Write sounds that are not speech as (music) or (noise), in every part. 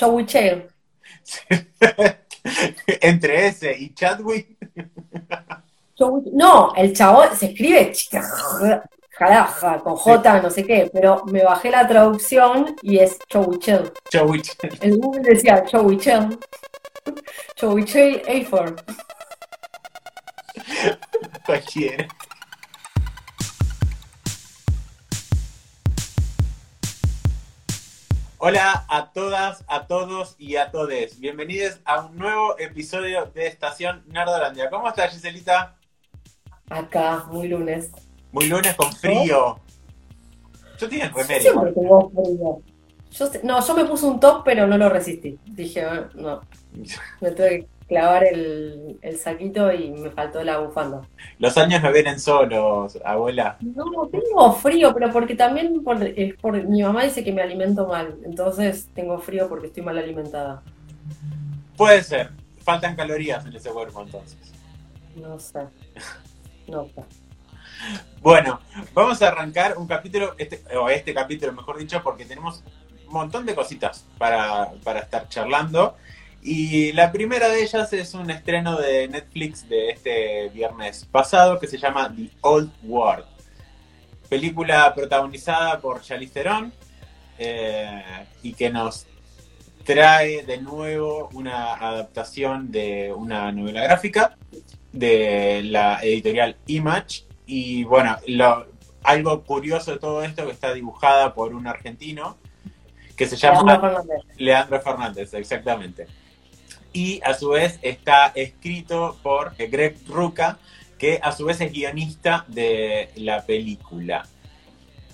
Chowichel. (laughs) Entre ese y Chadwick. No, el chavo se escribe jalaja, con J, no sé qué, pero me bajé la traducción y es Chowichel. Chowichel. El Google decía Chowichel. Chowichel A4. Cualquiera. Hola a todas, a todos y a todes. Bienvenidos a un nuevo episodio de Estación Nardolandia. ¿Cómo estás, Giselita? Acá, muy lunes. Muy lunes con frío. Yo tienes remedio. Siempre tengo frío. Yo, no, yo me puse un top, pero no lo resistí. Dije, ah, no. (laughs) Me tuve que clavar el, saquito y me faltó la bufanda. Los años me vienen solos, abuela. No, tengo frío, pero porque también por, es por, mi mamá dice que me alimento mal, entonces tengo frío porque estoy mal alimentada. Puede ser, faltan calorías en ese cuerpo entonces. No sé, no sé. Bueno, vamos a arrancar un capítulo, este, o este capítulo mejor dicho, porque tenemos un montón de cositas para, para estar charlando. Y la primera de ellas es un estreno de Netflix de este viernes pasado que se llama The Old World. Película protagonizada por Charlize Theron eh, y que nos trae de nuevo una adaptación de una novela gráfica de la editorial Image. Y bueno, algo curioso de todo esto que está dibujada por un argentino que se llama Leandro Fernández exactamente y a su vez está escrito por Greg Ruca, que a su vez es guionista de la película.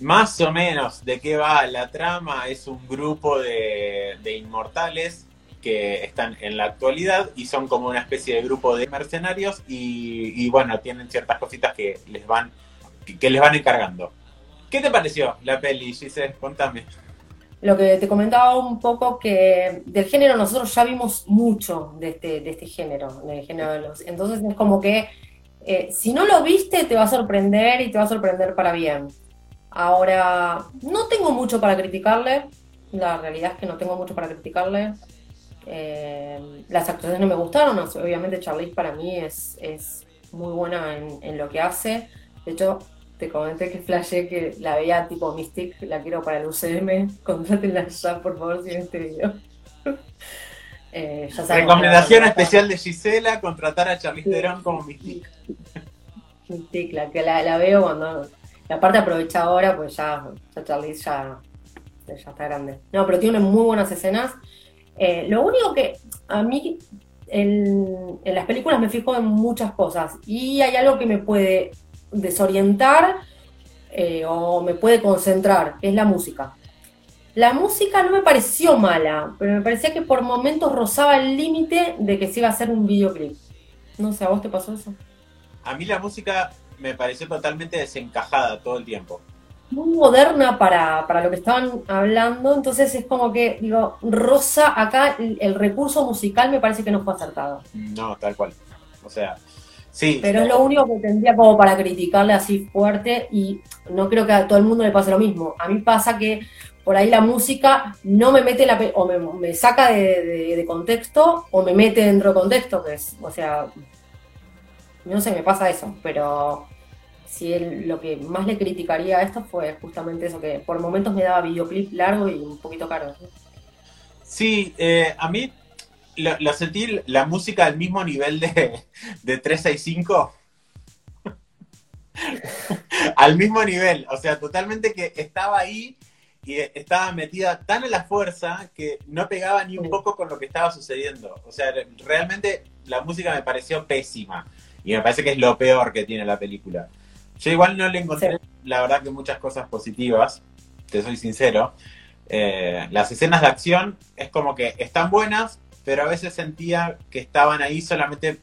Más o menos de qué va la trama es un grupo de, inmortales que están en la actualidad y son como una especie de grupo de mercenarios y, bueno, tienen ciertas cositas que les van, que, les van encargando. ¿Qué te pareció la peli, Giselle? Contame lo que te comentaba un poco que del género nosotros ya vimos mucho de este, de este género, del género de los, entonces es como que eh, si no lo viste te va a sorprender y te va a sorprender para bien. Ahora, no tengo mucho para criticarle, la realidad es que no tengo mucho para criticarle. Eh, las actuaciones no me gustaron, obviamente Charlize para mí es, es muy buena en, en lo que hace. De hecho, te comenté que flashé que la veía tipo Mystic, la quiero para el UCM, (laughs) contrátenla ya por favor si ven este video. (laughs) eh, Recomendación especial de Gisela, contratar a Charlize Theron como Mystic. (laughs) Mystic, la que la, veo cuando... La parte aprovecha ahora, pues ya, ya Charlize ya, ya está grande. No, pero tiene muy buenas escenas. Eh, lo único que a mí en, en, las películas me fijo en muchas cosas y hay algo que me puede desorientar eh, o me puede concentrar, es la música. La música no me pareció mala, pero me parecía que por momentos rozaba el límite de que se iba a hacer un videoclip. No sé, ¿a vos te pasó eso? A mí la música me pareció totalmente desencajada todo el tiempo. Muy moderna para, para lo que estaban hablando, entonces es como que, digo, rosa acá, el recurso musical me parece que no fue acertado. No, tal cual. O sea, pero es lo único que tendría como para criticarle así fuerte y no creo que a todo el mundo le pase lo mismo. A mí pasa que por ahí la música no me mete la o me, saca de, contexto o me mete dentro de contexto, que es, o sea, no sé, me pasa eso, pero si lo que más le criticaría a esto fue justamente eso, que por momentos me daba videoclip largo y un poquito caro. Sí, eh, a mí lo, sentí la música al mismo nivel de, de 365. (laughs) al mismo nivel, o sea, totalmente que estaba ahí y estaba metida tan en la fuerza que no pegaba ni un poco con lo que estaba sucediendo. O sea, realmente la música me pareció pésima y me parece que es lo peor que tiene la película. Yo igual no le encontré, la verdad, que muchas cosas positivas, te soy sincero. Eh, las escenas de acción es como que están buenas, pero a veces sentía que estaban ahí solamente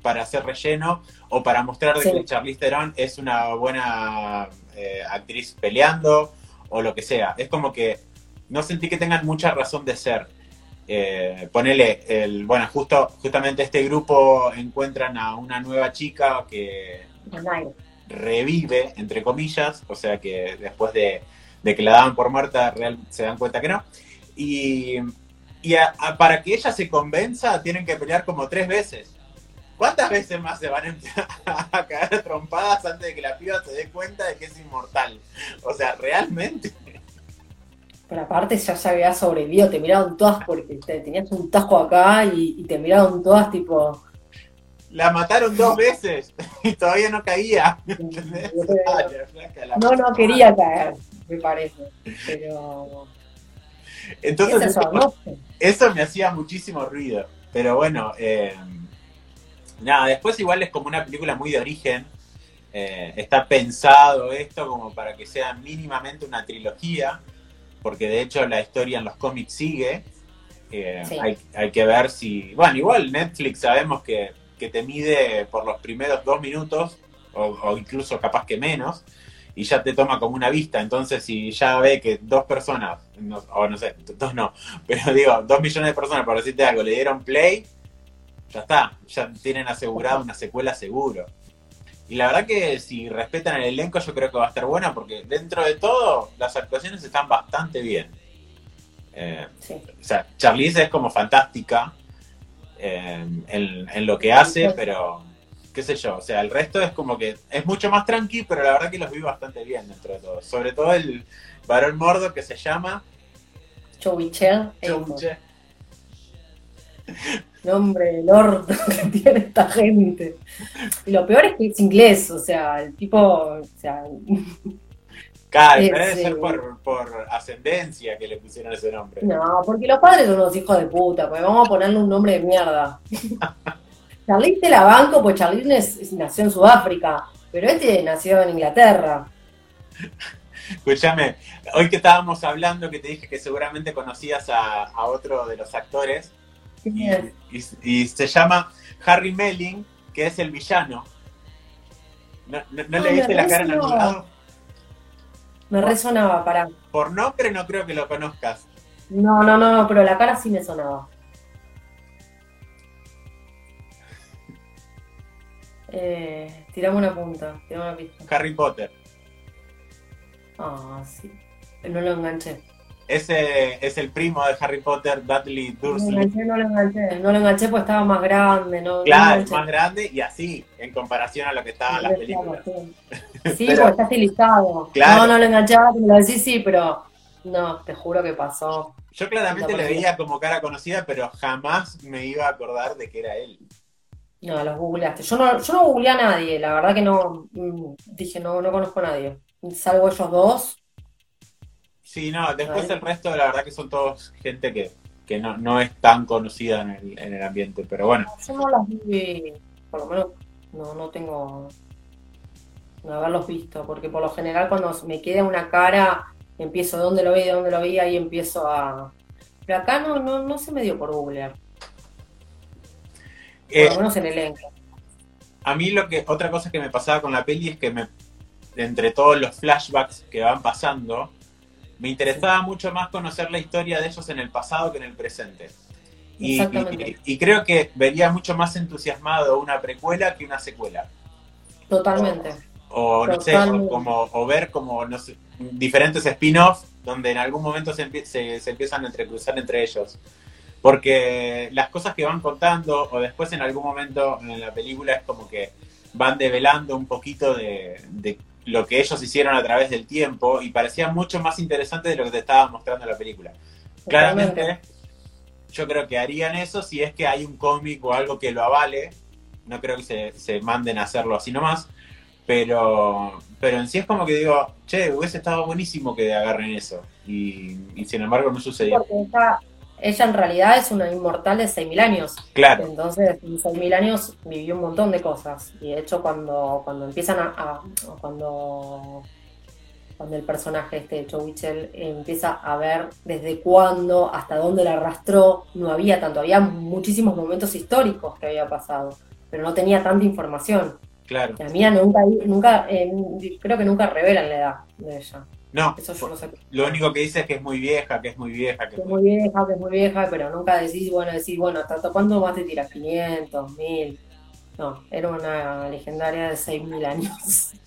para hacer relleno o para mostrar que Charlize Theron es una buena eh, actriz peleando o lo que sea. Es como que no sentí que tengan mucha razón de ser. Eh, ponele, el, bueno, justo, justamente este grupo encuentran a una nueva chica que revive, entre comillas, o sea que después de, que la daban por muerta, real, se dan cuenta que no. Y Y para que ella se convenza, tienen que pelear como tres veces. ¿Cuántas veces más se van (laughs) a, caer trompadas antes de que la piba se dé cuenta de que es inmortal? O sea, realmente. Pero aparte ya se había sobrevivido, te miraron todas porque tenías un tajo acá y, te miraron todas tipo... La mataron dos veces (laughs) y todavía no caía. (laughs) no, no quería caer, me parece. Pero... Entonces, eso, eso, me hacía muchísimo ruido. Pero bueno, eh, nada, después igual es como una película muy de origen. Eh, está pensado esto como para que sea mínimamente una trilogía, porque de hecho la historia en los cómics sigue. Eh, hay, que ver si. Bueno, igual Netflix sabemos que, te mide por los primeros dos minutos, o, incluso capaz que menos, y ya te toma como una vista. Entonces, si ya ve que dos personas, o no sé, dos no, (laughs) pero digo, dos millones de personas, por decirte algo, le dieron play, ya está, ya tienen asegurado una secuela seguro. Y la verdad que si respetan el elenco yo creo que va a estar buena porque dentro de todo las actuaciones están bastante bien. Eh, o sea, Charlize es como fantástica eh, en, lo que hace, pero qué sé yo, o sea, el resto es como que es mucho más tranqui, pero la verdad que los vi bastante bien dentro de todo. Sobre todo el varón mordo que se llama... Chowichel. (laughs) nombre, el orto (laughs) que tiene esta gente. Y lo peor es que es inglés, o sea, el tipo, o sea... (laughs) Claro, debe ser por, por, ascendencia que le pusieron ese nombre. No, porque los padres son unos hijos de puta, pues vamos a ponerle un nombre de mierda. Charlize te la banco, pues Charlize nació en Sudáfrica, pero este nació en Inglaterra. Escúchame, hoy que estábamos hablando, que te dije que seguramente conocías a, a otro de los actores, y, se llama Harry Melling, que es el villano. ¿No, le viste la cara en algún lado? Me resonaba, para. Por nombre no creo que lo conozcas. No, no, no, pero la cara sí me sonaba. Eh, tirame una punta, tirame una pista. Harry Potter. Ah, sí. No lo enganché. Ese es el primo de Harry Potter, Dudley Dursley. No lo enganché, no lo enganché, porque estaba más grande. No, claro, más grande y así, en comparación a lo que estaba en las películas. (laughs) Sí, porque está estilizado. No, no lo enganchaba, te lo decís, sí, pero no, te juro que pasó. Yo claramente le veía como cara conocida, pero jamás me iba a acordar de que era él. No, los googleaste. Yo no, yo no googleé a nadie, la verdad que no, mm, dije, no, no conozco a nadie. Salvo ellos dos, Sí, no, después el resto, la verdad que son todos gente que, no, no es tan conocida en el, en el ambiente, pero bueno. Yo no las vi, por lo menos no, no tengo no haberlos visto, porque por lo general cuando me queda una cara, empiezo de dónde lo vi, de dónde lo vi, ahí empiezo a... Pero acá no, no, no se me dio por googlear. Por lo eh, menos en elenco. A mí lo que, otra cosa que me pasaba con la peli es que me, entre todos los flashbacks que van pasando, me interesaba mucho más conocer la historia de ellos en el pasado que en el presente. Y, y, creo que vería mucho más entusiasmado una precuela que una secuela. Totalmente. O, no sé, como, o ver como no sé, diferentes spin-offs donde en algún momento se, se, empiezan a entrecruzar entre ellos. Porque las cosas que van contando, o después en algún momento en la película, es como que van develando un poquito de, de lo que ellos hicieron a través del tiempo y parecía mucho más interesante de lo que te estaba mostrando la película. Claramente, yo creo que harían eso si es que hay un cómic o algo que lo avale. No creo que se, manden a hacerlo así nomás. Pero, pero en sí es como que digo, che, hubiese estado buenísimo que agarren eso. Y, sin embargo no sucedió. Porque ella en realidad es una inmortal de 6.000 años. Claro. Entonces, en 6.000 años vivió un montón de cosas. Y de hecho, cuando, cuando empiezan a, cuando, cuando el personaje, este Chowichel, empieza a ver desde cuándo, hasta dónde la arrastró, no había tanto. Había muchísimos momentos históricos que había pasado, pero no tenía tanta información. Claro. La mía nunca, nunca eh, creo que nunca revelan la edad de ella. No, lo único que dice es que es muy vieja, que es muy vieja. Que, es muy vieja, que es muy vieja, pero nunca decís, bueno, decís, bueno, ¿hasta cuándo más te tiras? 500, 1000. No, era una legendaria de 6000 años. (laughs)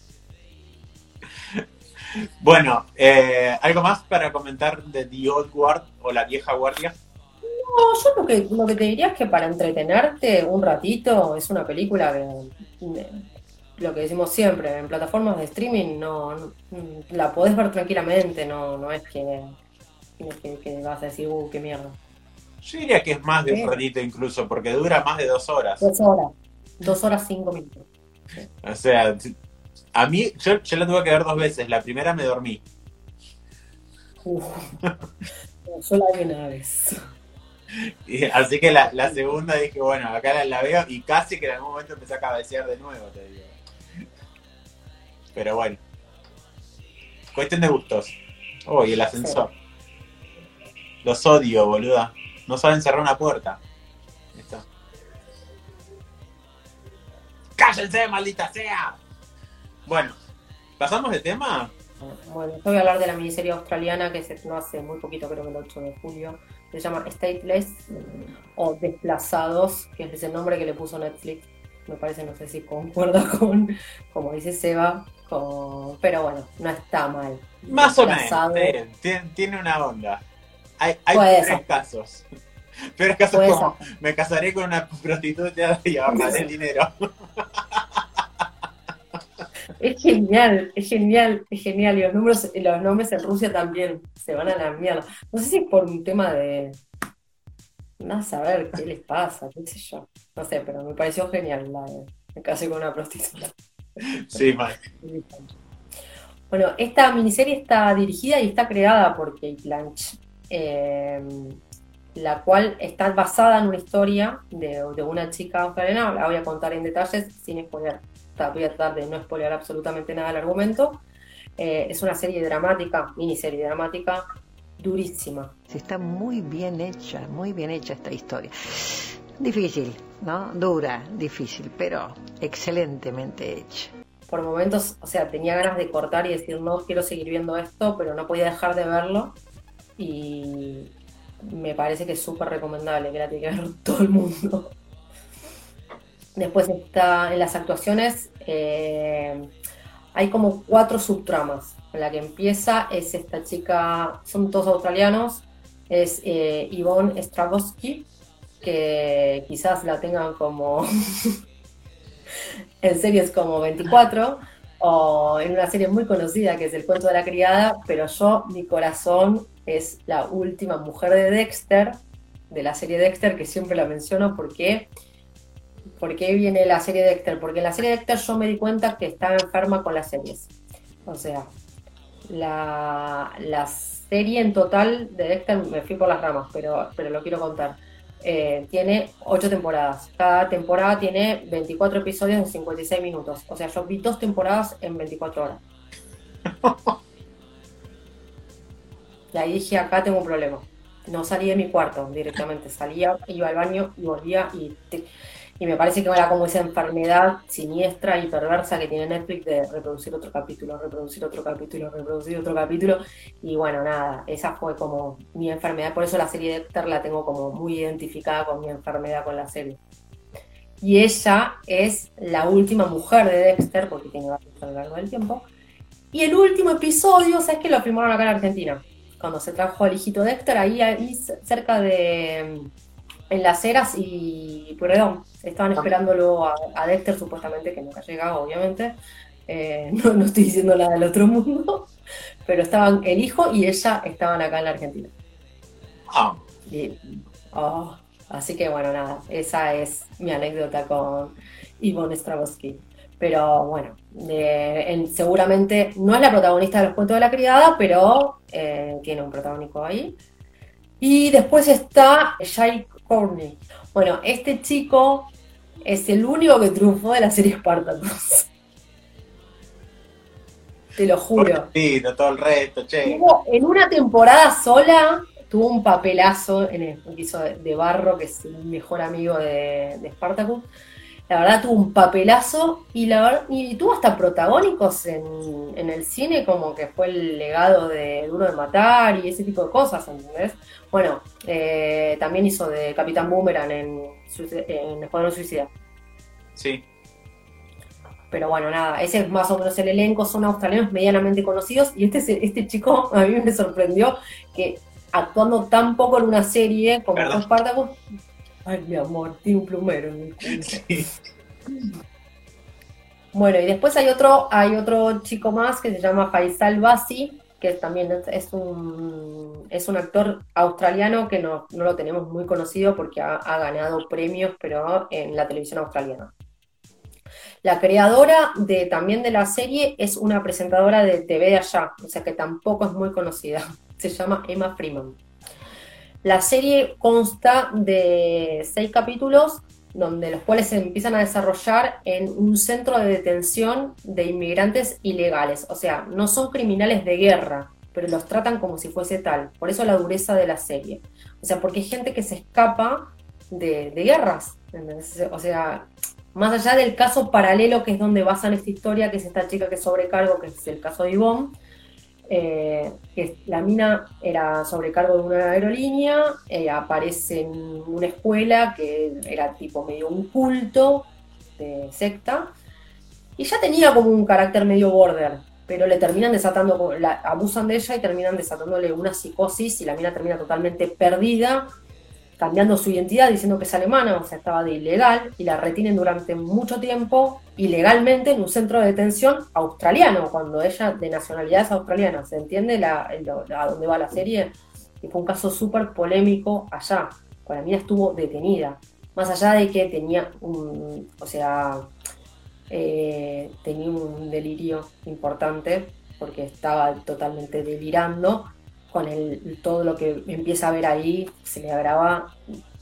Bueno, eh, ¿algo más para comentar de The Old Guard o la vieja guardia? No, yo lo que, lo que te diría es que para entretenerte un ratito es una película que, lo que decimos siempre, en plataformas de streaming no, la podés ver tranquilamente, no, no es que, que, vas a decir, uh, qué mierda. Yo diría que es más de un ratito incluso, porque dura más de dos horas. Dos horas, dos horas cinco minutos. O sea, a mí, yo, yo la tuve que ver dos veces, la primera me dormí. Uf. yo la vi una vez. así que la, la, segunda dije, bueno, acá la, veo y casi que en algún momento empecé a cabecear de nuevo, te digo. Pero bueno. Cuestión de gustos. Oh, y el ascensor. Los odio, boluda. No saben cerrar una puerta. ¡Cállense, maldita sea! Bueno, ¿pasamos de tema? Bueno, yo voy a hablar de la miniserie australiana que se estrenó hace muy poquito, creo que el 8 de julio. Se llama Stateless o Desplazados, que es el nombre que le puso Netflix. Me parece, no sé si concuerda (laughs) con, como dice Seba, pero bueno, no está mal. Más o menos, tiene, una onda. Hay, hay (laughs) tres casos. Pero casos como, me casaré con una prostituta y ahorraré el dinero. (laughs) Es genial, es genial, es genial. Y los números, los nombres en Rusia también se van a la mierda. No sé si es por un tema de no saber qué les pasa, qué sé yo. No sé, pero me pareció genial la me casé con una prostituta. Sí, mal. Bueno, esta miniserie está dirigida y está creada por Kate Blanch, eh, la cual está basada en una historia de, una chica australiana. La voy a contar en detalles sin spoiler. Voy a tratar de no spoiler absolutamente nada del argumento. Eh, es una serie dramática, miniserie dramática, durísima. Está muy bien hecha, muy bien hecha esta historia. Difícil, ¿no? Dura, difícil, pero excelentemente hecha. Por momentos, o sea, tenía ganas de cortar y decir, no quiero seguir viendo esto, pero no podía dejar de verlo. Y me parece que es súper recomendable, que la tiene que ver (laughs) todo el mundo. Después está en las actuaciones, eh, hay como cuatro subtramas. La que empieza es esta chica, son todos australianos, es eh, Yvonne Stravosky, que quizás la tengan como (laughs) en series como 24 o en una serie muy conocida que es El cuento de la criada, pero yo, mi corazón es la última mujer de Dexter, de la serie Dexter, que siempre la menciono porque... ¿Por qué viene la serie Dexter? Porque en la serie Dexter yo me di cuenta que estaba enferma con las series. O sea, la, la serie en total de Dexter, me fui por las ramas, pero, pero lo quiero contar. Eh, tiene ocho temporadas. Cada temporada tiene 24 episodios de 56 minutos. O sea, yo vi dos temporadas en 24 horas. (laughs) y ahí dije, acá tengo un problema. No salí de mi cuarto directamente. Salía, iba al baño y volvía y... Y me parece que era como esa enfermedad siniestra y perversa que tiene Netflix de reproducir otro capítulo, reproducir otro capítulo, reproducir otro capítulo. Y bueno, nada, esa fue como mi enfermedad. Por eso la serie de Dexter la tengo como muy identificada con mi enfermedad con la serie. Y ella es la última mujer de Dexter, porque tiene varios a lo largo del tiempo. Y el último episodio, ¿sabes que lo filmaron acá en Argentina? Cuando se trajo al hijito Dexter, ahí, ahí cerca de en las eras y perdón, estaban esperándolo a, a, Dexter supuestamente, que nunca llegaba, obviamente. Eh, (laughs) no, no, estoy diciendo nada del otro mundo, pero estaban el hijo y ella estaban acá en la Argentina. Ah. Oh, así que bueno, nada, esa es mi anécdota con Ivonne Stravosky. Pero bueno, seguramente no es la protagonista de los cuentos de la criada, pero eh, tiene un protagónico ahí. Y después está Jai Courtney. Bueno, este chico es el único que triunfó de la serie Spartacus. Te lo juro. Todo el resto, che. en una temporada sola tuvo un papelazo en el piso de, Barro, que es el mejor amigo de, de Spartacus. La verdad tuvo un papelazo y la y tuvo hasta protagónicos en, en, el cine, como que fue el legado de Duro de Matar y ese tipo de cosas, ¿entendés? Bueno, eh, también hizo de Capitán Boomerang en, en Escuadrón Suicida. Sí. Pero bueno, nada, ese es más o menos el elenco, son australianos medianamente conocidos y este, este chico (laughs) a mí me sorprendió que actuando tan poco en una serie como fue Spartacus. Ay, mi amor, tiene un plumero culo. Bueno, y después hay otro, hay otro chico más que se llama Faisal Basi, que también es un, es un actor australiano que no, lo tenemos muy conocido porque ha, ganado premios, pero en la televisión australiana. La creadora de, también de la serie es una presentadora de TV de allá, o sea que tampoco es muy conocida. (laughs) Se llama Emma Freeman. La serie consta de seis capítulos donde los cuales se empiezan a desarrollar en un centro de detención de inmigrantes ilegales. O sea, no son criminales de guerra, pero los tratan como si fuese tal. Por eso la dureza de la serie. O sea, porque hay gente que se escapa de, guerras. O sea, más allá del caso paralelo que es donde basan esta historia, que es esta chica que sobrecargo, que es el caso de Ivonne, eh, que la mina era sobrecargo de una aerolínea, eh, aparece en una escuela que era tipo medio un culto de secta, y ya tenía como un carácter medio border, pero le terminan desatando, la, abusan de ella y terminan desatándole una psicosis y la mina termina totalmente perdida cambiando su identidad diciendo que es alemana, o sea, estaba de ilegal, y la retienen durante mucho tiempo ilegalmente en un centro de detención australiano, cuando ella de nacionalidad es australiana. ¿Se entiende la, a dónde va la serie? Y fue un caso súper polémico allá, cuando la mina estuvo detenida. Más allá de que tenía un, o sea, eh, tenía un delirio importante, porque estaba totalmente delirando, con el, todo lo que empieza a ver ahí, se le agrava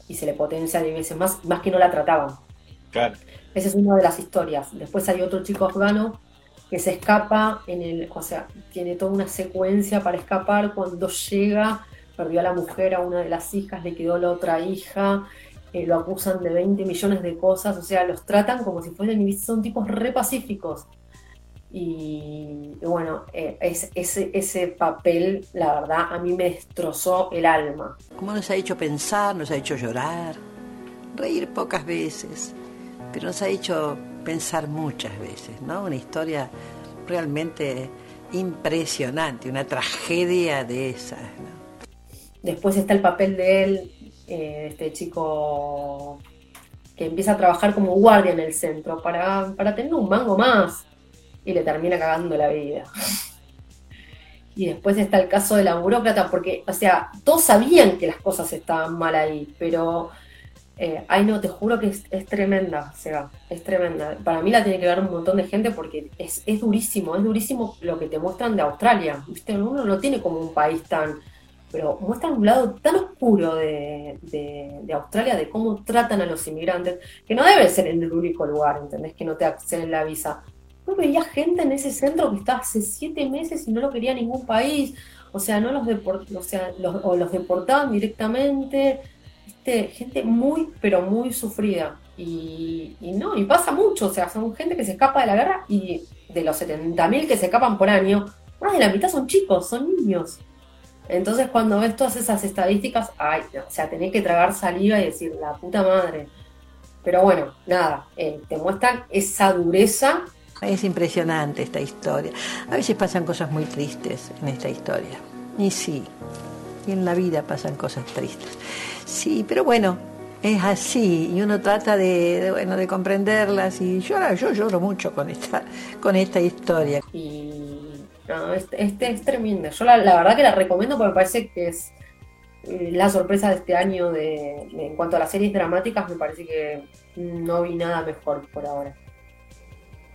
y se le potencia de veces más, más que no la trataban. Claro. Esa es una de las historias. Después hay otro chico afgano que se escapa en el, o sea, tiene toda una secuencia para escapar cuando llega, perdió a la mujer, a una de las hijas, le quedó la otra hija, eh, lo acusan de 20 millones de cosas, o sea, los tratan como si fuesen, son tipos re pacíficos. Y, bueno, eh, ese, ese papel, la verdad, a mí me destrozó el alma. Como nos ha hecho pensar, nos ha hecho llorar, reír pocas veces, pero nos ha hecho pensar muchas veces, ¿no? Una historia realmente impresionante, una tragedia de esas. Después está el papel de él, eh, este chico que empieza a trabajar como guardia en el centro para, para tener un mango más y le termina cagando la vida. Y después está el caso de la burócrata, porque, o sea, todos sabían que las cosas estaban mal ahí, pero, eh, ay no, te juro que es, tremenda, o sea, es tremenda. Para mí la tiene que ver un montón de gente porque es, durísimo, es durísimo lo que te muestran de Australia, ¿viste? Uno no tiene como un país tan, pero muestran un lado tan oscuro de, de, Australia, de cómo tratan a los inmigrantes, que no debe ser el único lugar, ¿entendés? Que no te acceden la visa. Yo veía gente en ese centro que estaba hace siete meses y no lo quería ningún país. O sea, no los, deport o sea, los, o los deportaban directamente. Gente muy, pero muy sufrida. Y, no, y pasa mucho. O sea, son gente que se escapa de la guerra y de los 70.000 que se escapan por año, más de la mitad son chicos, son niños. Entonces, cuando ves todas esas estadísticas, ay, o sea, tenés que tragar saliva y decir, la puta madre. Pero bueno, nada, eh, te muestran esa dureza es impresionante esta historia. A veces pasan cosas muy tristes en esta historia. Y sí, y en la vida pasan cosas tristes. Sí, pero bueno, es así y uno trata de, bueno, de comprenderlas y yo lloro mucho con esta, con esta historia. Y no, este, este es tremenda. Yo la, verdad que la recomiendo porque me parece que es eh, la sorpresa de este año de, en cuanto a las series dramáticas, me parece que no vi nada mejor por ahora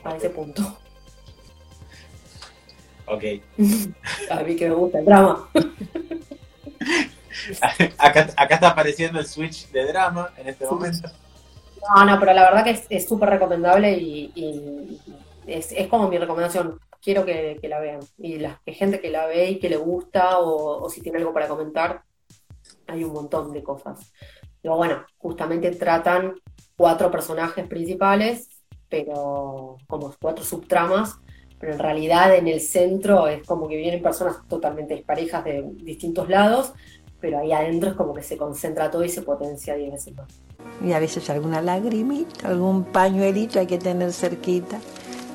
a ese punto. Ok. (laughs) a mí que me gusta el drama. (laughs) acá, está apareciendo el switch de drama en este momento. No, no, pero la verdad que es súper recomendable y, es, como mi recomendación. Quiero que, la vean. Y la gente que la ve y que le gusta o, o si tiene algo para comentar, hay un montón de cosas. Pero bueno, justamente tratan cuatro personajes principales pero como cuatro subtramas, pero en realidad en el centro es como que vienen personas totalmente parejas de distintos lados, pero ahí adentro es como que se concentra todo y se potencia diez veces más. Y a veces alguna lagrimita, algún pañuelito hay que tener cerquita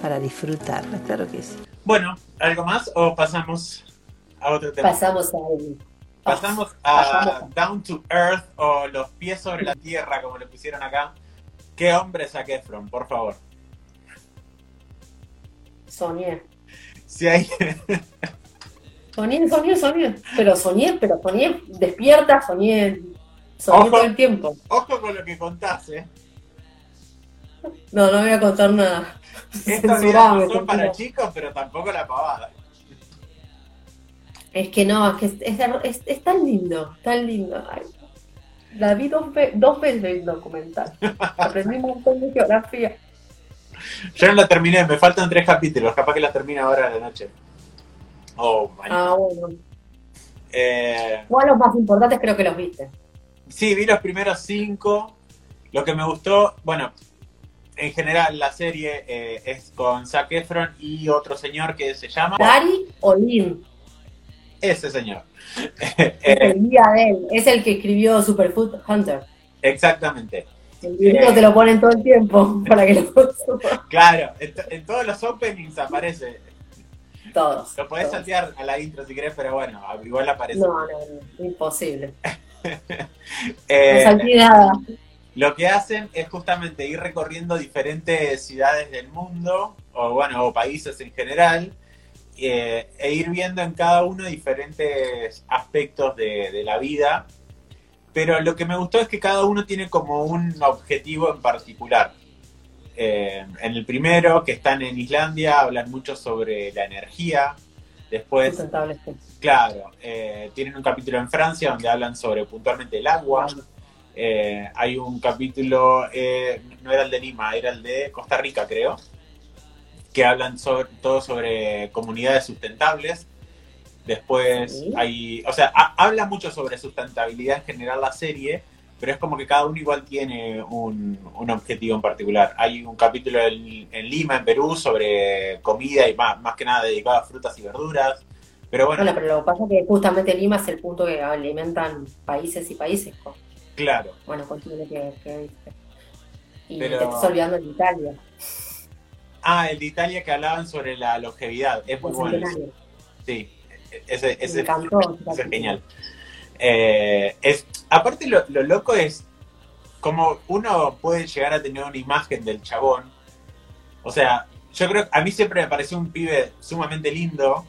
para disfrutarla, claro que sí. Bueno, ¿algo más o pasamos a otro tema? Pasamos a Pasamos a Down to Earth o Los pies sobre la tierra, como le pusieron acá. ¿Qué hombre es Zac Efron, por favor? Soñé. Si hay... soñé, soñé, soñé. Pero soñé, pero soñé despierta, soñé, soñé Ojo. todo el tiempo. Ojo con lo que contás, ¿eh? No, no voy a contar nada. (laughs) No son para chicos, pero tampoco la pavada. Es que no, es que es, es, es- es tan lindo, tan lindo. Ay, la vi dos, ve- dos veces el documental. (laughs) Aprendí un montón de geografía. (laughs) Yo no la terminé, me faltan tres capítulos, capaz que la termine ahora a la noche. Oh, mañana. Ah, bueno. Eh, Igual los más importantes creo que los viste. sí, vi los primeros cinco. Lo que me gustó, bueno, en general la serie eh, es con Zac Efron y otro señor que se llama... Dari Olin, Ese señor. es el guía de él, es el que escribió Superfood Hunter. exactamente. El video te lo ponen todo el tiempo (laughs) para que lo. Claro, en, to- en todos los openings aparece. Todos. Lo podés todos. saltear a la intro si querés, pero bueno, igual aparece. No, no, no, imposible. (laughs) Eh, No nada. Lo que hacen es justamente ir recorriendo diferentes ciudades del mundo, o bueno, o países en general, eh, e ir viendo en cada uno diferentes aspectos de, de la vida. Pero lo que me gustó es que cada uno tiene como un objetivo en particular. Eh, en el primero, que están en Islandia, hablan mucho sobre la energía. Después, claro, eh, tienen un capítulo en Francia donde hablan sobre puntualmente el agua. Eh, hay un capítulo, eh, no era el de Lima, era el de Costa Rica, creo, que hablan sobre, todo sobre comunidades sustentables. Después Sí. hay, o sea, ha- habla mucho sobre sustentabilidad en general la serie, pero es como que cada uno igual tiene un, un objetivo en particular. Hay un capítulo en, en Lima, en Perú, sobre comida y más, más que nada dedicado a frutas y verduras. Pero bueno, Bueno, pero lo que pasa es que justamente Lima es el punto que alimentan países y países. con- claro. Bueno, continúe que, que viste. Y Pero- te estás olvidando de Italia. Ah, el de Italia que hablaban sobre la longevidad. Es muy el bueno. Sí, ese, ese, Me encantó. ese es genial. Eh, es, aparte lo, lo loco es como uno puede llegar a tener una imagen del chabón. O sea, yo creo a mí siempre me pareció un pibe sumamente lindo,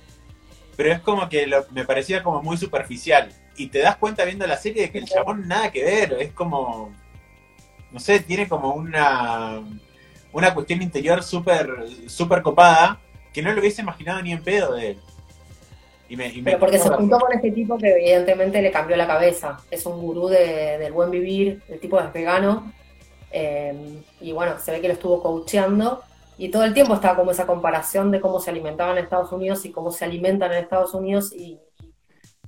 pero es como que lo- me parecía como muy superficial. Y te das cuenta viendo la serie de que el chabón nada que ver, es como, no sé, tiene como una, una cuestión interior súper súper copada que no lo hubiese imaginado ni en pedo de él. Y me, y me Pero porque se juntó con este tipo que evidentemente le cambió la cabeza. Es un gurú de- del buen vivir, el tipo es vegano. eh, y bueno, se ve que lo estuvo coacheando. Y todo el tiempo estaba como esa comparación de cómo se alimentaban en Estados Unidos y cómo se alimentan en Estados Unidos. Y,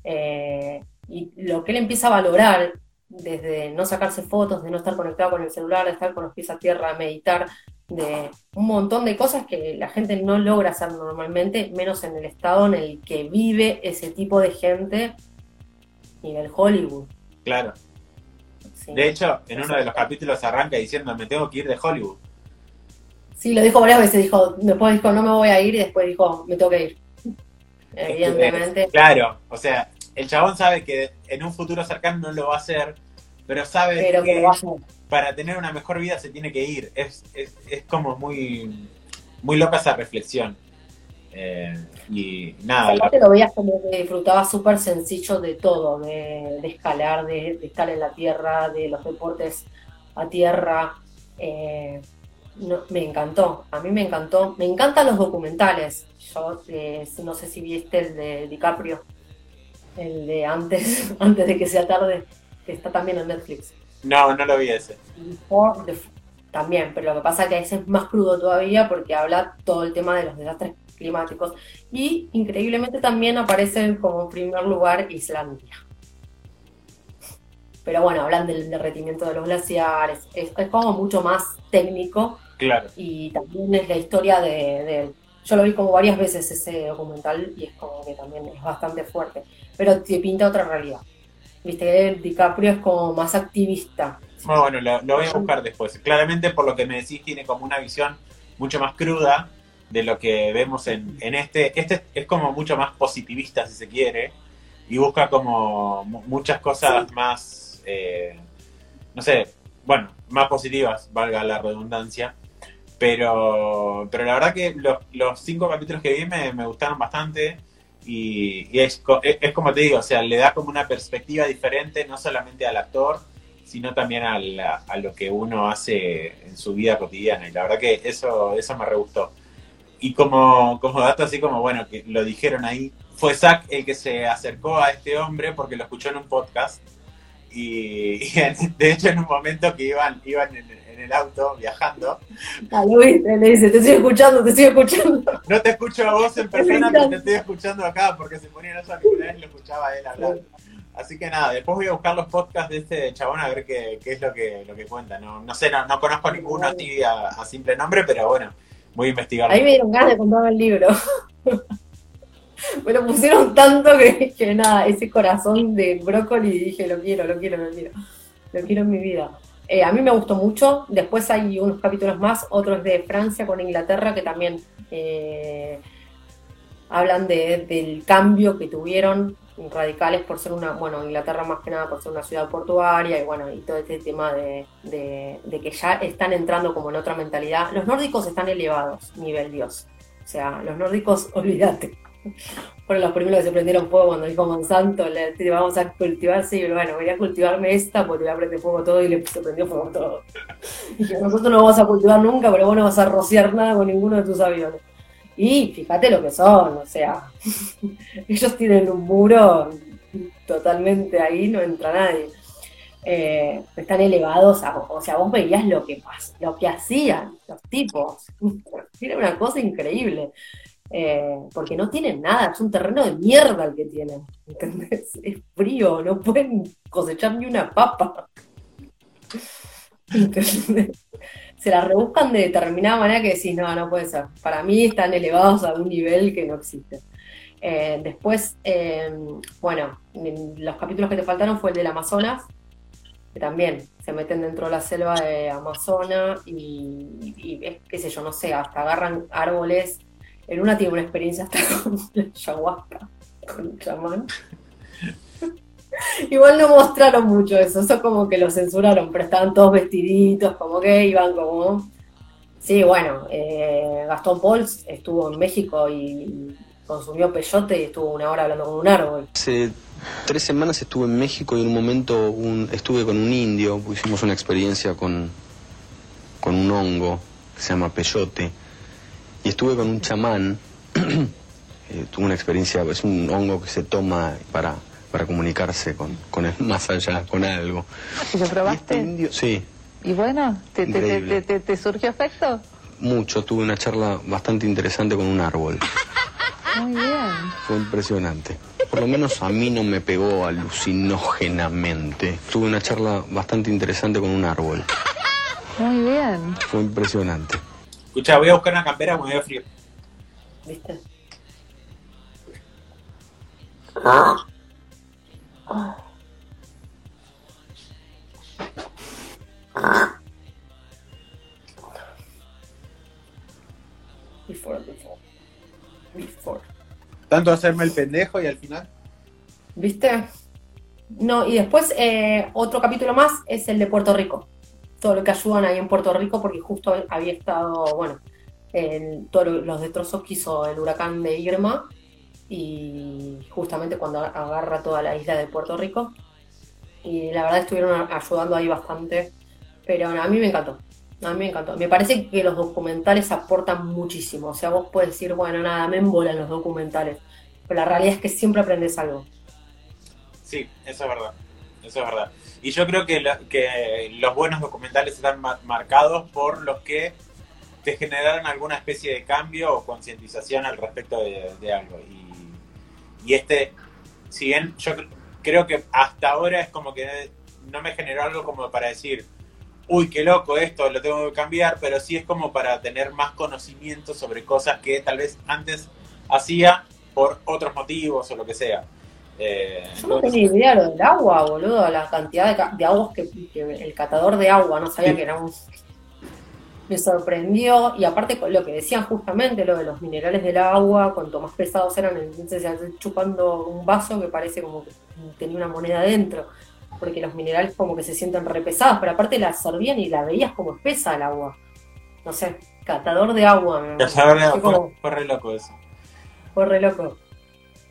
eh, y lo que él empieza a valorar, desde no sacarse fotos, de no estar conectado con el celular, de estar con los pies a tierra, meditar, de un montón de cosas que la gente no logra hacer normalmente, menos en el estado en el que vive ese tipo de gente y en el Hollywood. Claro. Sí. De hecho, en uno de los capítulos arranca diciendo, me tengo que ir de Hollywood. Sí, lo dijo varias veces, dijo, después dijo, no me voy a ir, y después dijo, me tengo que ir. Evidentemente, Claro, o sea, el chabón sabe que en un futuro cercano no lo va a hacer, pero sabe pero que para tener una mejor vida se tiene que ir. Es, es, es como muy, muy loca esa reflexión. Eh, y nada, lo- Aparte lo veías como que disfrutaba súper sencillo de todo, de, de escalar, de, de estar en la tierra, de los deportes a tierra. eh, no- me encantó, a mí me encantó. Me encantan los documentales. Yo eh, no sé si viste el de DiCaprio, el de antes, (laughs) antes de que sea tarde, que está también en Netflix. no, no lo vi ese. The F- también, pero lo que pasa es que ese es más crudo todavía porque habla todo el tema de los desastres climáticos y increíblemente también aparece como primer lugar Islandia. Pero bueno, hablan del derretimiento de los glaciares, es, es como mucho más técnico Claro. y también es la historia de, de- Yo lo vi como varias veces ese documental y es como que también es bastante fuerte, pero te pinta otra realidad. Viste, DiCaprio es como más activista, Bueno, bueno, lo, lo voy a buscar después. Claramente, por lo que me decís, tiene como una visión mucho más cruda de lo que vemos en, en este. Este es como mucho más positivista, si se quiere. y busca como muchas cosas más, eh, no sé, bueno, más positivas, valga la redundancia. Pero, pero la verdad que los, los cinco capítulos que vi me, me gustaron bastante y, es, es, como te digo, o sea, le da como una perspectiva diferente, no solamente al actor, sino también a, a lo que uno hace en su vida cotidiana. Y la verdad que eso, eso me re gustó. Y como, como dato así como, bueno, que lo dijeron ahí, fue Zack el que se acercó a este hombre porque lo escuchó en un podcast. Y, (laughs) de hecho en un momento que iban, iban en, el auto viajando. Ah, lo viste, le dice, te estoy escuchando, te estoy escuchando. No te escucho a vos en (laughs) persona, pero te estoy escuchando acá porque se ponía esa auriculares y lo escuchaba a él hablar. Así que nada, después voy a buscar los podcasts de este chabón a ver qué, qué es lo que, lo que cuenta. No, no sé, no, no conozco ninguno así a, a, simple nombre, pero bueno, voy a investigar. Ahí me dieron ganas de contarme el libro. (laughs) me lo pusieron tanto que, que nada, ese corazón de brócoli dije, lo quiero, lo quiero, lo quiero. Lo quiero en mi vida. Eh, a mí me gustó mucho. Después hay unos capítulos más, otros de Francia con Inglaterra, que también eh, hablan de, del cambio que tuvieron radicales por ser una, bueno, Inglaterra más que nada por ser una ciudad portuaria y bueno, y todo este tema de, que ya están entrando como en otra mentalidad. Los nórdicos están elevados, nivel Dios. O sea, los nórdicos, (laughs) olvídate. Fueron los primeros que se prendieron fuego cuando dijo Monsanto, le, vamos a cultivarse y bueno, voy a cultivarme esta porque voy a prender fuego todo y le se prendió fuego todo. Nosotros no vamos a cultivar nunca, pero vos no vas a rociar nada con ninguno de tus aviones. Y fíjate lo que son, o sea, (laughs) ellos tienen un muro totalmente ahí, no entra nadie. Eh, están elevados, o sea, vos veías lo que lo que hacían los tipos. Era una cosa increíble. Eh, porque no tienen nada, es un terreno de mierda el que tienen. ¿entendés? (laughs) Es frío, no pueden cosechar ni una papa. (laughs) se la rebuscan de determinada manera que decís, no, no puede ser. Para mí están elevados a un nivel que no existe. Eh, después, eh, bueno, los capítulos que te faltaron fue el del Amazonas, que también se meten dentro de la selva de Amazonas y, y, qué sé yo, no sé, hasta agarran árboles. En una tiene una experiencia hasta (laughs) con la ayahuasca, con un chamán. (laughs) Igual no mostraron mucho eso, eso como que lo censuraron, pero estaban todos vestiditos, como que iban como... Sí, bueno, eh, Gastón Pols estuvo en México y consumió peyote y estuvo una hora hablando con un árbol. Hace tres semanas estuve en México y en un momento estuve con un indio, hicimos una experiencia con, con un hongo que se llama peyote y estuve con un chamán, (clears throat) eh, tuve una experiencia, es un hongo que se toma para para comunicarse con, con el más allá, con algo. ¿Y lo probaste? Este sí. ¿Y bueno? ¿Te, te, te, surgió efecto? Mucho, tuve una charla bastante interesante con un árbol. Muy bien. Fue impresionante. Por lo menos a mí no me pegó alucinógenamente. Tuve una charla bastante interesante con un árbol. Muy bien. Fue impresionante. Escucha, voy a buscar una campera porque me dio frío. ¿Viste? Ah. Before, before. Before. Tanto hacerme el pendejo y al final. ¿Viste? No, y después eh, otro capítulo más es el de Puerto Rico. Todo lo que ayudan ahí en Puerto Rico, porque justo había estado, bueno, en todos los destrozos que hizo el huracán de Irma y justamente cuando agarra toda la isla de Puerto Rico. Y la verdad estuvieron ayudando ahí bastante, pero a mí me encantó. A mí me encantó. Me parece que los documentales aportan muchísimo. O sea, vos puedes decir, bueno, nada, me embolan los documentales. Pero la realidad es que siempre aprendes algo. Sí, eso es verdad. Eso es verdad. Y yo creo que, los buenos documentales están marcados por los que te generaron alguna especie de cambio o concientización al respecto de, de algo. Y y este, si bien yo creo que hasta ahora es como que no me generó algo como para decir, uy, qué loco esto, lo tengo que cambiar, pero sí es como para tener más conocimiento sobre cosas que tal vez antes hacía por otros motivos o lo que sea. Eh, yo no tenía idea lo del agua, boludo, la cantidad de, aguas que, el catador de agua no sabía que era un... me sorprendió, y aparte lo que decían justamente, lo de los minerales del agua, cuanto más pesados eran, entonces chupando un vaso que parece como que tenía una moneda dentro, porque los minerales como que se sienten repesados, pero aparte la servían y la veías como espesa el agua. No sé, catador de agua. Catador de agua, fue, re loco eso. Fue re loco.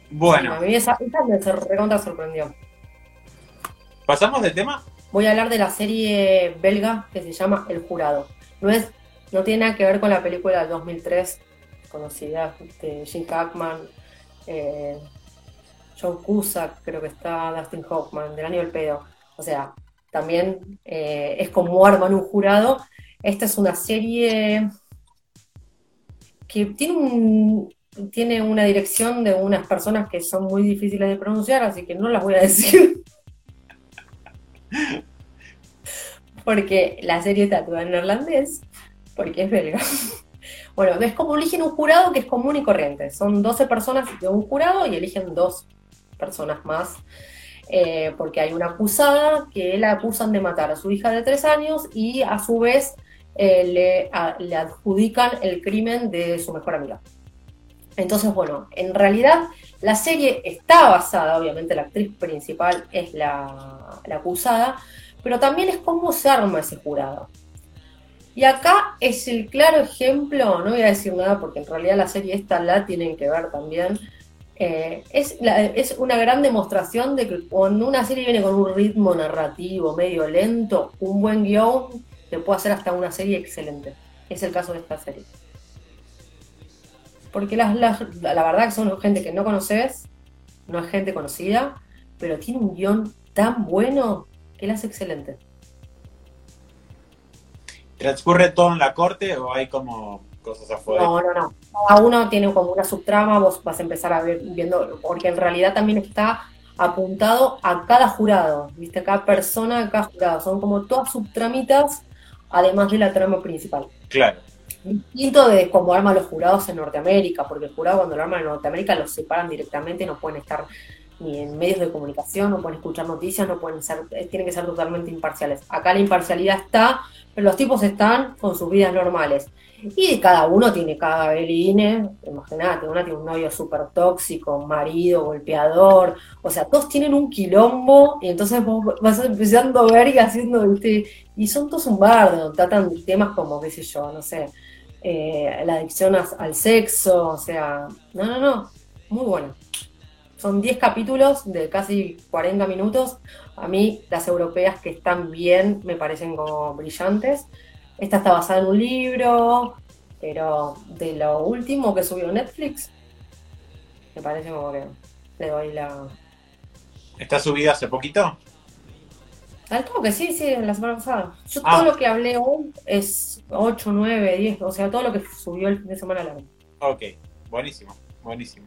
Bueno. a mí esa, esa me recontra sorprendió. ¿Pasamos del tema? Voy a hablar de la serie belga que se llama El Jurado. No es, no tiene nada que ver con la película del 2003 conocida de Jim Hackman, eh, John Cusack, creo que está Dustin Hoffman, del año del pedo. O sea, también eh, es como arman un jurado. Esta es una serie que tiene un, tiene una dirección de unas personas que son muy difíciles de pronunciar, así que no las voy a (laughs) decir. porque la serie está toda en neerlandés, porque es belga. Bueno, es como eligen un jurado que es común y corriente. Son 12 personas de un jurado y eligen dos personas más. Eh, porque hay una acusada que la acusan de matar a su hija de 3 años y a su vez eh, le, adjudican el crimen de su mejor amiga. Entonces, bueno, en realidad la serie está basada, obviamente la actriz principal es la, la acusada, pero también es cómo se arma ese jurado. Y acá es el claro ejemplo, no voy a decir nada porque en realidad la serie esta la tienen que ver también, eh, es, es una gran demostración de que cuando una serie viene con un ritmo narrativo medio lento, un buen guion te puede hacer hasta una serie excelente. Es el caso de esta serie. Porque la verdad que son gente que no conoces, no es gente conocida, pero tiene un guion tan bueno él hace excelente. ¿Transcurre todo en la corte o hay como cosas afuera? No, no, no. Cada uno tiene como una subtrama, vos vas a empezar a ver viendo, porque en realidad también está apuntado a cada jurado, ¿viste? Cada persona, cada jurado. Son como todas subtramitas, además de la trama principal. Claro. Distinto de cómo arman los jurados en Norteamérica, porque el jurado cuando lo arman en Norteamérica los separan directamente, no pueden estar ni en medios de comunicación, no pueden escuchar noticias, no pueden ser, eh, tienen que ser totalmente imparciales. Acá la imparcialidad está, pero los tipos están con sus vidas normales. Y cada uno tiene cada beline, imagínate, una tiene un novio súper tóxico, marido, golpeador, o sea, todos tienen un quilombo y entonces vos vas empezando a ver y haciendo, y son todos un bardo, tratan temas como, qué sé yo, no sé, eh, la adicción al sexo, o sea, no, no, no, muy bueno. Son 10 capítulos de casi 40 minutos. A mí las europeas que están bien me parecen como brillantes. Esta está basada en un libro, pero de lo último que subió Netflix, me parece como que le doy la... ¿Está subida hace poquito? Al que sí, sí, la semana pasada. Yo todo ah. lo que hablé hoy es 8, 9, 10, o sea, todo lo que subió el fin de semana largo. Ok, buenísimo, buenísimo.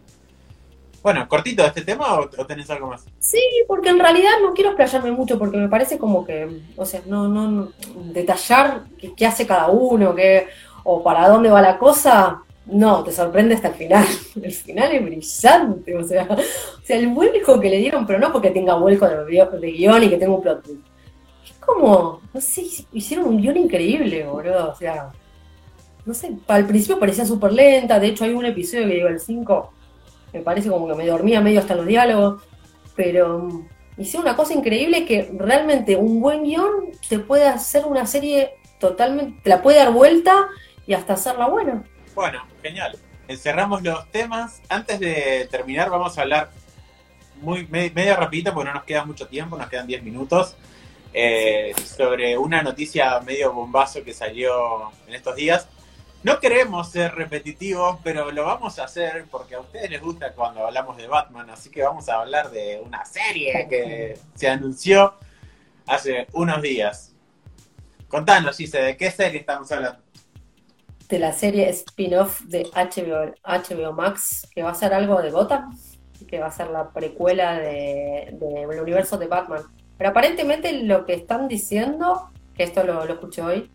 Bueno, cortito este tema o, tenés algo más? Sí, porque en realidad no quiero explayarme mucho porque me parece como que, o sea, no, no, detallar qué, hace cada uno, qué, o para dónde va la cosa, no, te sorprende hasta el final. (laughs) El final es brillante, o sea, o sea el vuelco que le dieron, pero no porque tenga vuelco de, guion y que tenga un plot como, no sé, hicieron un guion increíble, boludo, o sea, no sé, al principio parecía súper lenta, de hecho hay un episodio que digo el 5 me parece como que me dormía medio hasta los diálogos, pero mm, hice una cosa increíble que realmente un buen guion te puede hacer una serie totalmente, te la puede dar vuelta y hasta hacerla buena. Bueno, genial. Encerramos los temas. Antes de terminar vamos a hablar muy media rapidito porque no nos queda mucho tiempo, nos quedan 10 minutos. Eh, sobre una noticia medio bombazo que salió en estos días. No queremos ser repetitivos, pero lo vamos a hacer porque a ustedes les gusta cuando hablamos de Batman, así que vamos a hablar de una serie que (laughs) se anunció hace unos días. Contanos, Gise, ¿de qué serie estamos hablando? De la serie spin-off de HBO, HBO Max, que va a ser algo de Gotham, que va a ser la precuela del de, universo de Batman. Pero aparentemente lo que están diciendo, que esto lo, lo escuché hoy,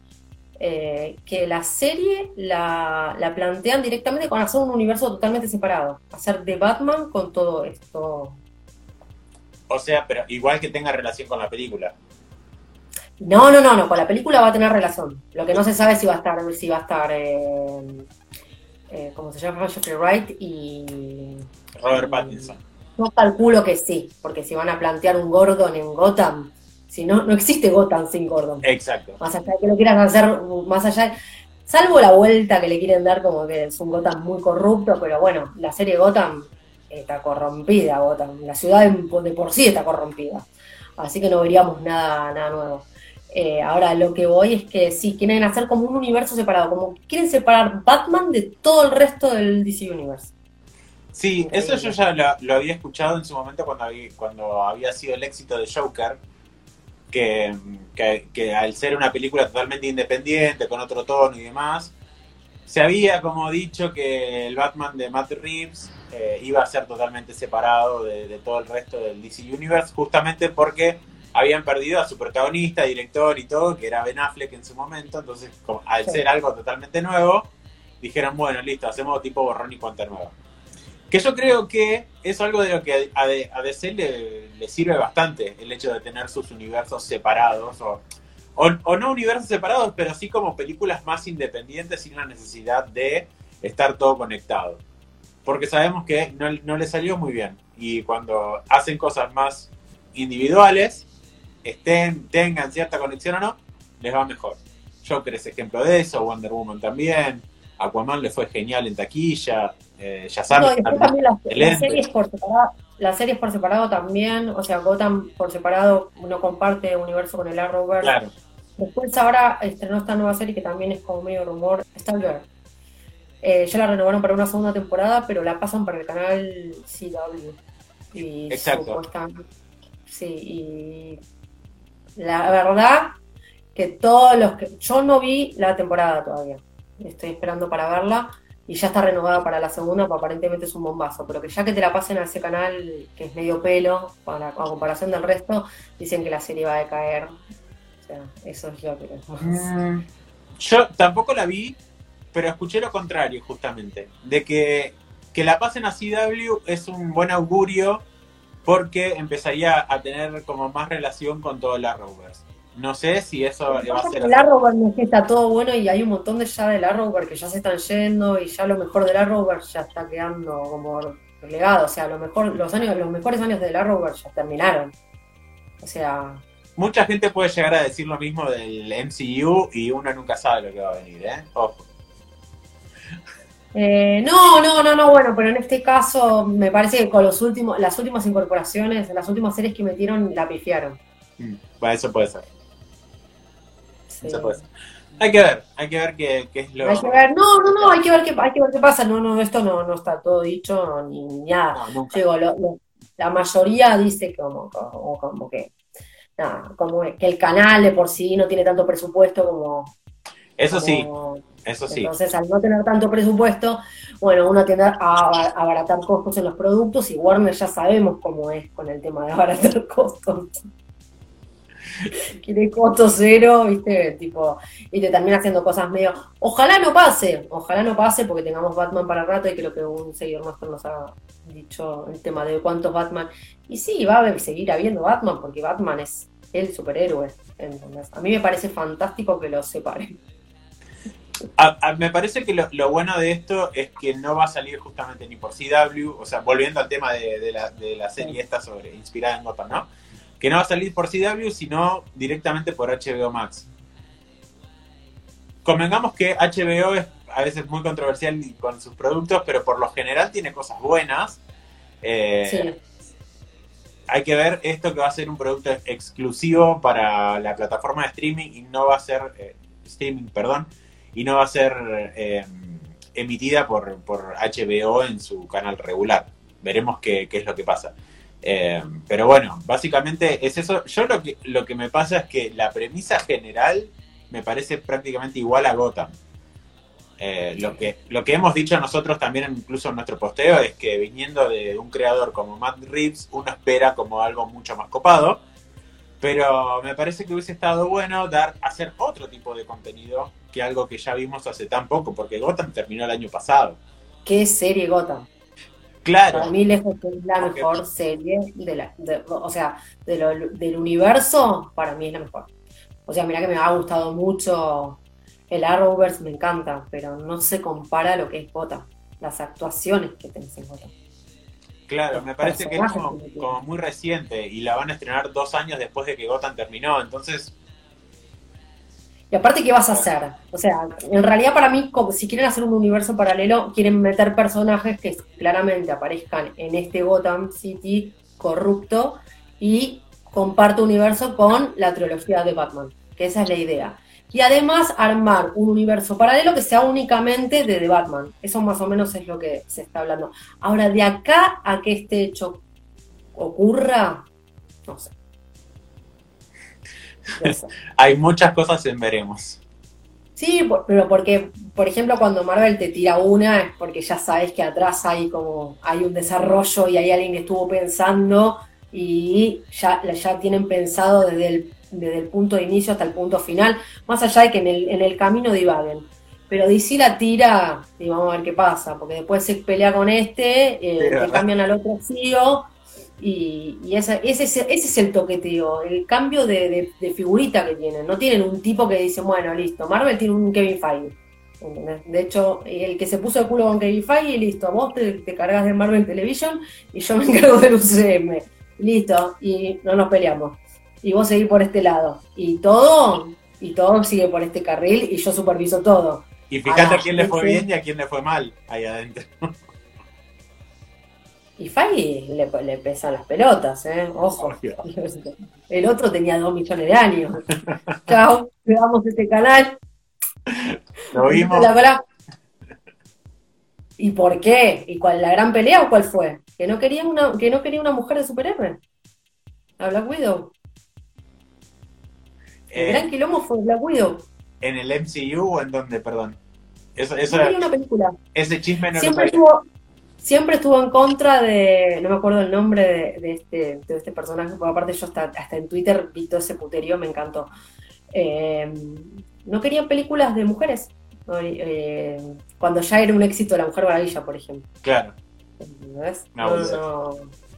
eh, que la serie la, plantean directamente con hacer un universo totalmente separado, hacer de Batman con todo esto. O sea, pero igual que tenga relación con la película. No, no, no, no, con la película va a tener relación. Lo que no se sabe es si va a estar, si va a estar, eh, eh, ¿cómo se llama? Jeffrey Wright y... Robert Pattinson. No calculo que sí, porque si van a plantear un Gordon en Gotham, si no, no existe Gotham sin Gordon. Exacto. Más allá de que lo quieran hacer, más allá, salvo la vuelta que le quieren dar como que es un Gotham muy corrupto, pero bueno, la serie Gotham está corrompida, Gotham. La ciudad de, por sí está corrompida. Así que no veríamos nada, nada nuevo. Eh, ahora lo que voy es que sí, quieren hacer como un universo separado, como quieren separar Batman de todo el resto del DC Universe. Sí, eso yo ya lo, había escuchado en su momento cuando había, cuando había sido el éxito de Joker, que, que, al ser una película totalmente independiente, con otro tono y demás, se había como dicho que el Batman de Matt Reeves eh, iba a ser totalmente separado de, todo el resto del DC Universe, justamente porque habían perdido a su protagonista, director y todo, que era Ben Affleck en su momento, entonces al ser algo totalmente nuevo, dijeron, bueno, listo, hacemos tipo borrón y cuenta nueva. Que yo creo que es algo de lo que a, DC le, sirve bastante, el hecho de tener sus universos separados, o, no universos separados, pero sí como películas más independientes sin la necesidad de estar todo conectado. Porque sabemos que no, no le salió muy bien. Y cuando hacen cosas más individuales, estén, tengan cierta conexión o no, les va mejor. Joker es ejemplo de eso, Wonder Woman también, Aquaman le fue genial en taquilla, eh, ya saben. las, series por separado, las series por separado también, o sea, Gotham por separado no comparte universo con el Arrowverse. Claro. Después ahora estrenó esta nueva serie que también es como medio rumor, Stargirl. Eh, ya la renovaron para una segunda temporada, pero la pasan para el canal CW. Y Exacto. Sí, y la verdad que todos los que... Yo no vi la temporada todavía. Estoy esperando para verla y ya está renovada para la segunda, pues aparentemente es un bombazo, pero que ya que te la pasen a ese canal que es medio pelo, para, a comparación del resto, dicen que la serie va a decaer. O sea, eso es lo que... Mm, yo tampoco la vi, pero escuché lo contrario justamente, de que, que la pasen a CW es un buen augurio porque empezaría a tener como más relación con todo la Arrowverse. No sé si eso va a ser. El Arrowverse está todo bueno y hay un montón de ya del Arrowverse que ya se están yendo y ya lo mejor del Arrowverse ya está quedando como relegado. O sea, lo mejor, los años, los mejores años del Arrowverse ya terminaron. O sea. Mucha gente puede llegar a decir lo mismo del MCU y uno nunca sabe lo que va a venir, ¿eh? Ojo. Eh, no, no, no, no, bueno, pero en este caso me parece que con los últimos, las últimas incorporaciones, las últimas series que metieron, la pifiaron. Mm, bueno, eso puede ser. Hay que ver, hay que ver qué, es lo. Hay que ver, no, no, no, hay que ver qué, hay que ver qué pasa. No, no, esto no, no está todo dicho ni nada. la mayoría dice como, como, que, nada, como que el canal de por sí no tiene tanto presupuesto como. Eso sí, eso sí. Entonces, al no tener tanto presupuesto, bueno, uno tiende a abaratar costos en los productos y Warner ya sabemos cómo es con el tema de abaratar (laughs) costos. (laughs) quiere costo cero, ¿viste? Tipo, y te termina haciendo cosas medio. Ojalá no pase, ojalá no pase porque tengamos Batman para rato y creo que un seguidor nuestro nos ha dicho el tema de cuántos Batman. Y sí, va a seguir habiendo Batman porque Batman es el superhéroe. a mí me parece fantástico que lo separen. me parece que lo, bueno de esto es que no va a salir justamente ni por CW, o sea, volviendo al tema de, la, de la, serie esta sobre inspirada en Gotham, ¿no? Que no va a salir por CW, sino directamente por HBO Max. Convengamos que HBO es a veces muy controversial con sus productos, pero por lo general tiene cosas buenas. Eh, hay que ver esto que va a ser un producto exclusivo para la plataforma de streaming y no va a ser eh, streaming, perdón, y no va a ser eh, emitida por, por, HBO en su canal regular. Veremos qué, qué es lo que pasa. Eh, pero bueno, básicamente es eso. Yo lo que, lo que me pasa es que la premisa general me parece prácticamente igual a Gotham. Eh, lo, que, lo que hemos dicho nosotros también, incluso en nuestro posteo, es que viniendo de un creador como Matt Reeves, uno espera como algo mucho más copado. Pero me parece que hubiese estado bueno dar hacer otro tipo de contenido que algo que ya vimos hace tan poco, porque Gotham terminó el año pasado. ¿Qué serie Gotham? Claro. Para mí lejos es la mejor serie de la, o sea, del universo, para mí es la mejor. O sea, mira que me ha gustado mucho el Arrowverse, me encanta, pero no se compara a lo que es Gotham, las actuaciones que tenés en Gotham. Claro, me parece que es como, como, muy reciente y la van a estrenar dos años después de que Gotham terminó, entonces... Y aparte, ¿qué vas a hacer? O sea, en realidad para mí, como si quieren hacer un universo paralelo, quieren meter personajes que claramente aparezcan en este Gotham City corrupto y comparto universo con la trilogía de Batman, que esa es la idea. Y además armar un universo paralelo que sea únicamente de The Batman. Eso más o menos es lo que se está hablando. Ahora, de acá a que este hecho ocurra, no sé. Hay muchas cosas en veremos. Sí, pero porque, por ejemplo, cuando Marvel te tira una es porque ya sabes que atrás hay como hay un desarrollo y hay alguien que estuvo pensando y ya, ya tienen pensado desde el, desde el punto de inicio hasta el punto final, más allá de que en el, en el camino divaguen. Pero DC la tira y vamos a ver qué pasa, porque después se pelea con este, eh, cambian al otro CEO y, y ese, ese, ese, es el toqueteo, el cambio de, figurita que tienen. No tienen un tipo que dice, bueno, listo, Marvel tiene un Kevin Feige. De hecho, el que se puso el culo con Kevin Feige, listo, vos te, te cargas de Marvel Television y yo me encargo del UCM listo, y no nos peleamos. Y vos seguís por este lado. Y todo, y todo sigue por este carril y yo superviso todo. Y fíjate a quién le fue bien y a quién le fue mal ahí adentro. Y Fai le, le, pesan las pelotas, ¿eh? Ojo. El otro tenía dos millones de años. (laughs) Chao, damos este canal. Lo vimos. ¿Y por qué? ¿Y cuál la gran pelea o cuál fue? Que no quería una, que no quería una mujer de superhéroe. A Black Widow. El eh, gran quilombo fue Black Widow. ¿En el MCU o en dónde, perdón? Eso, eso era, una película. Ese chisme no siempre estuvo, siempre estuvo en contra de, no me acuerdo el nombre de, este, de este personaje, porque aparte yo hasta, hasta en Twitter vi todo ese puterío, me encantó. Eh, no querían películas de mujeres. Eh, cuando ya era un éxito La Mujer Maravilla, por ejemplo. Claro. Una boludez.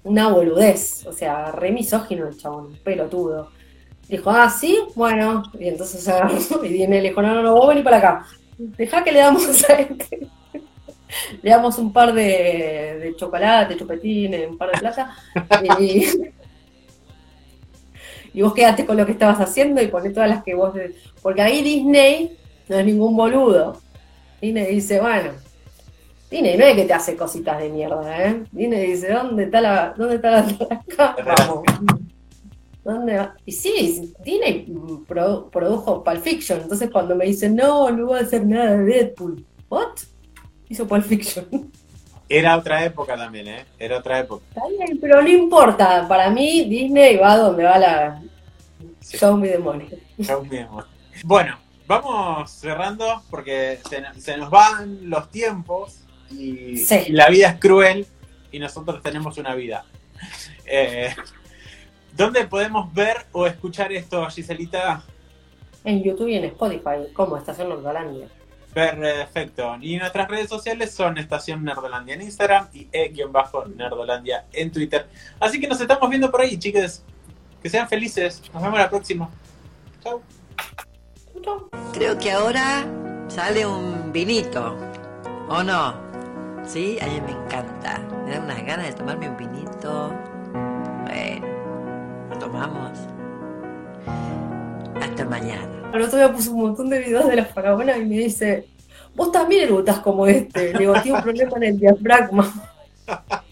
una boludez. O sea, re misógino el chabón, pelotudo. Dijo, ah, sí, bueno. Y entonces agarró (laughs) y le dijo, no, no, no, vos venís para acá. Deja que le damos a este. (laughs) le damos un par de, de chocolate, chupetines, un par de plata. y, y (laughs) vos quedaste con lo que estabas haciendo y poné todas las que vos. Porque ahí Disney no es ningún boludo. Disney dice, bueno, Disney no es que te hace cositas de mierda, ¿eh? Disney dice, ¿dónde está la, dónde está la (laughs) Vamos. ¿Dónde va? Y sí, Disney produjo Pulp Fiction, entonces cuando me dicen, no, no voy a hacer nada de Deadpool, ¿what? Hizo Pulp Fiction. Era otra época también, ¿eh? Era otra época. pero no importa, para mí Disney va donde va la... Show me the money. Show me the money. Bueno, vamos cerrando porque se, nos van los tiempos y, la vida es cruel y nosotros tenemos una vida. Eh, ¿Dónde podemos ver o escuchar esto, Giselita? En YouTube y en Spotify, como Estación Nerdolandia. Perfecto. Y nuestras redes sociales son Estación Nerdolandia en Instagram y E-Nerdolandia en Twitter. Así que nos estamos viendo por ahí, chicos. Que sean felices. Nos vemos la próxima. Chao. Creo que ahora sale un vinito, ¿o no? Sí, a mí me encanta. Me da unas ganas de tomarme un vinito. Bueno, lo tomamos. Hasta mañana. El otro día puse un montón de videos de la faraona y me dice, vos también erutas como este. Le digo, tiene un problema en el diafragma. (laughs)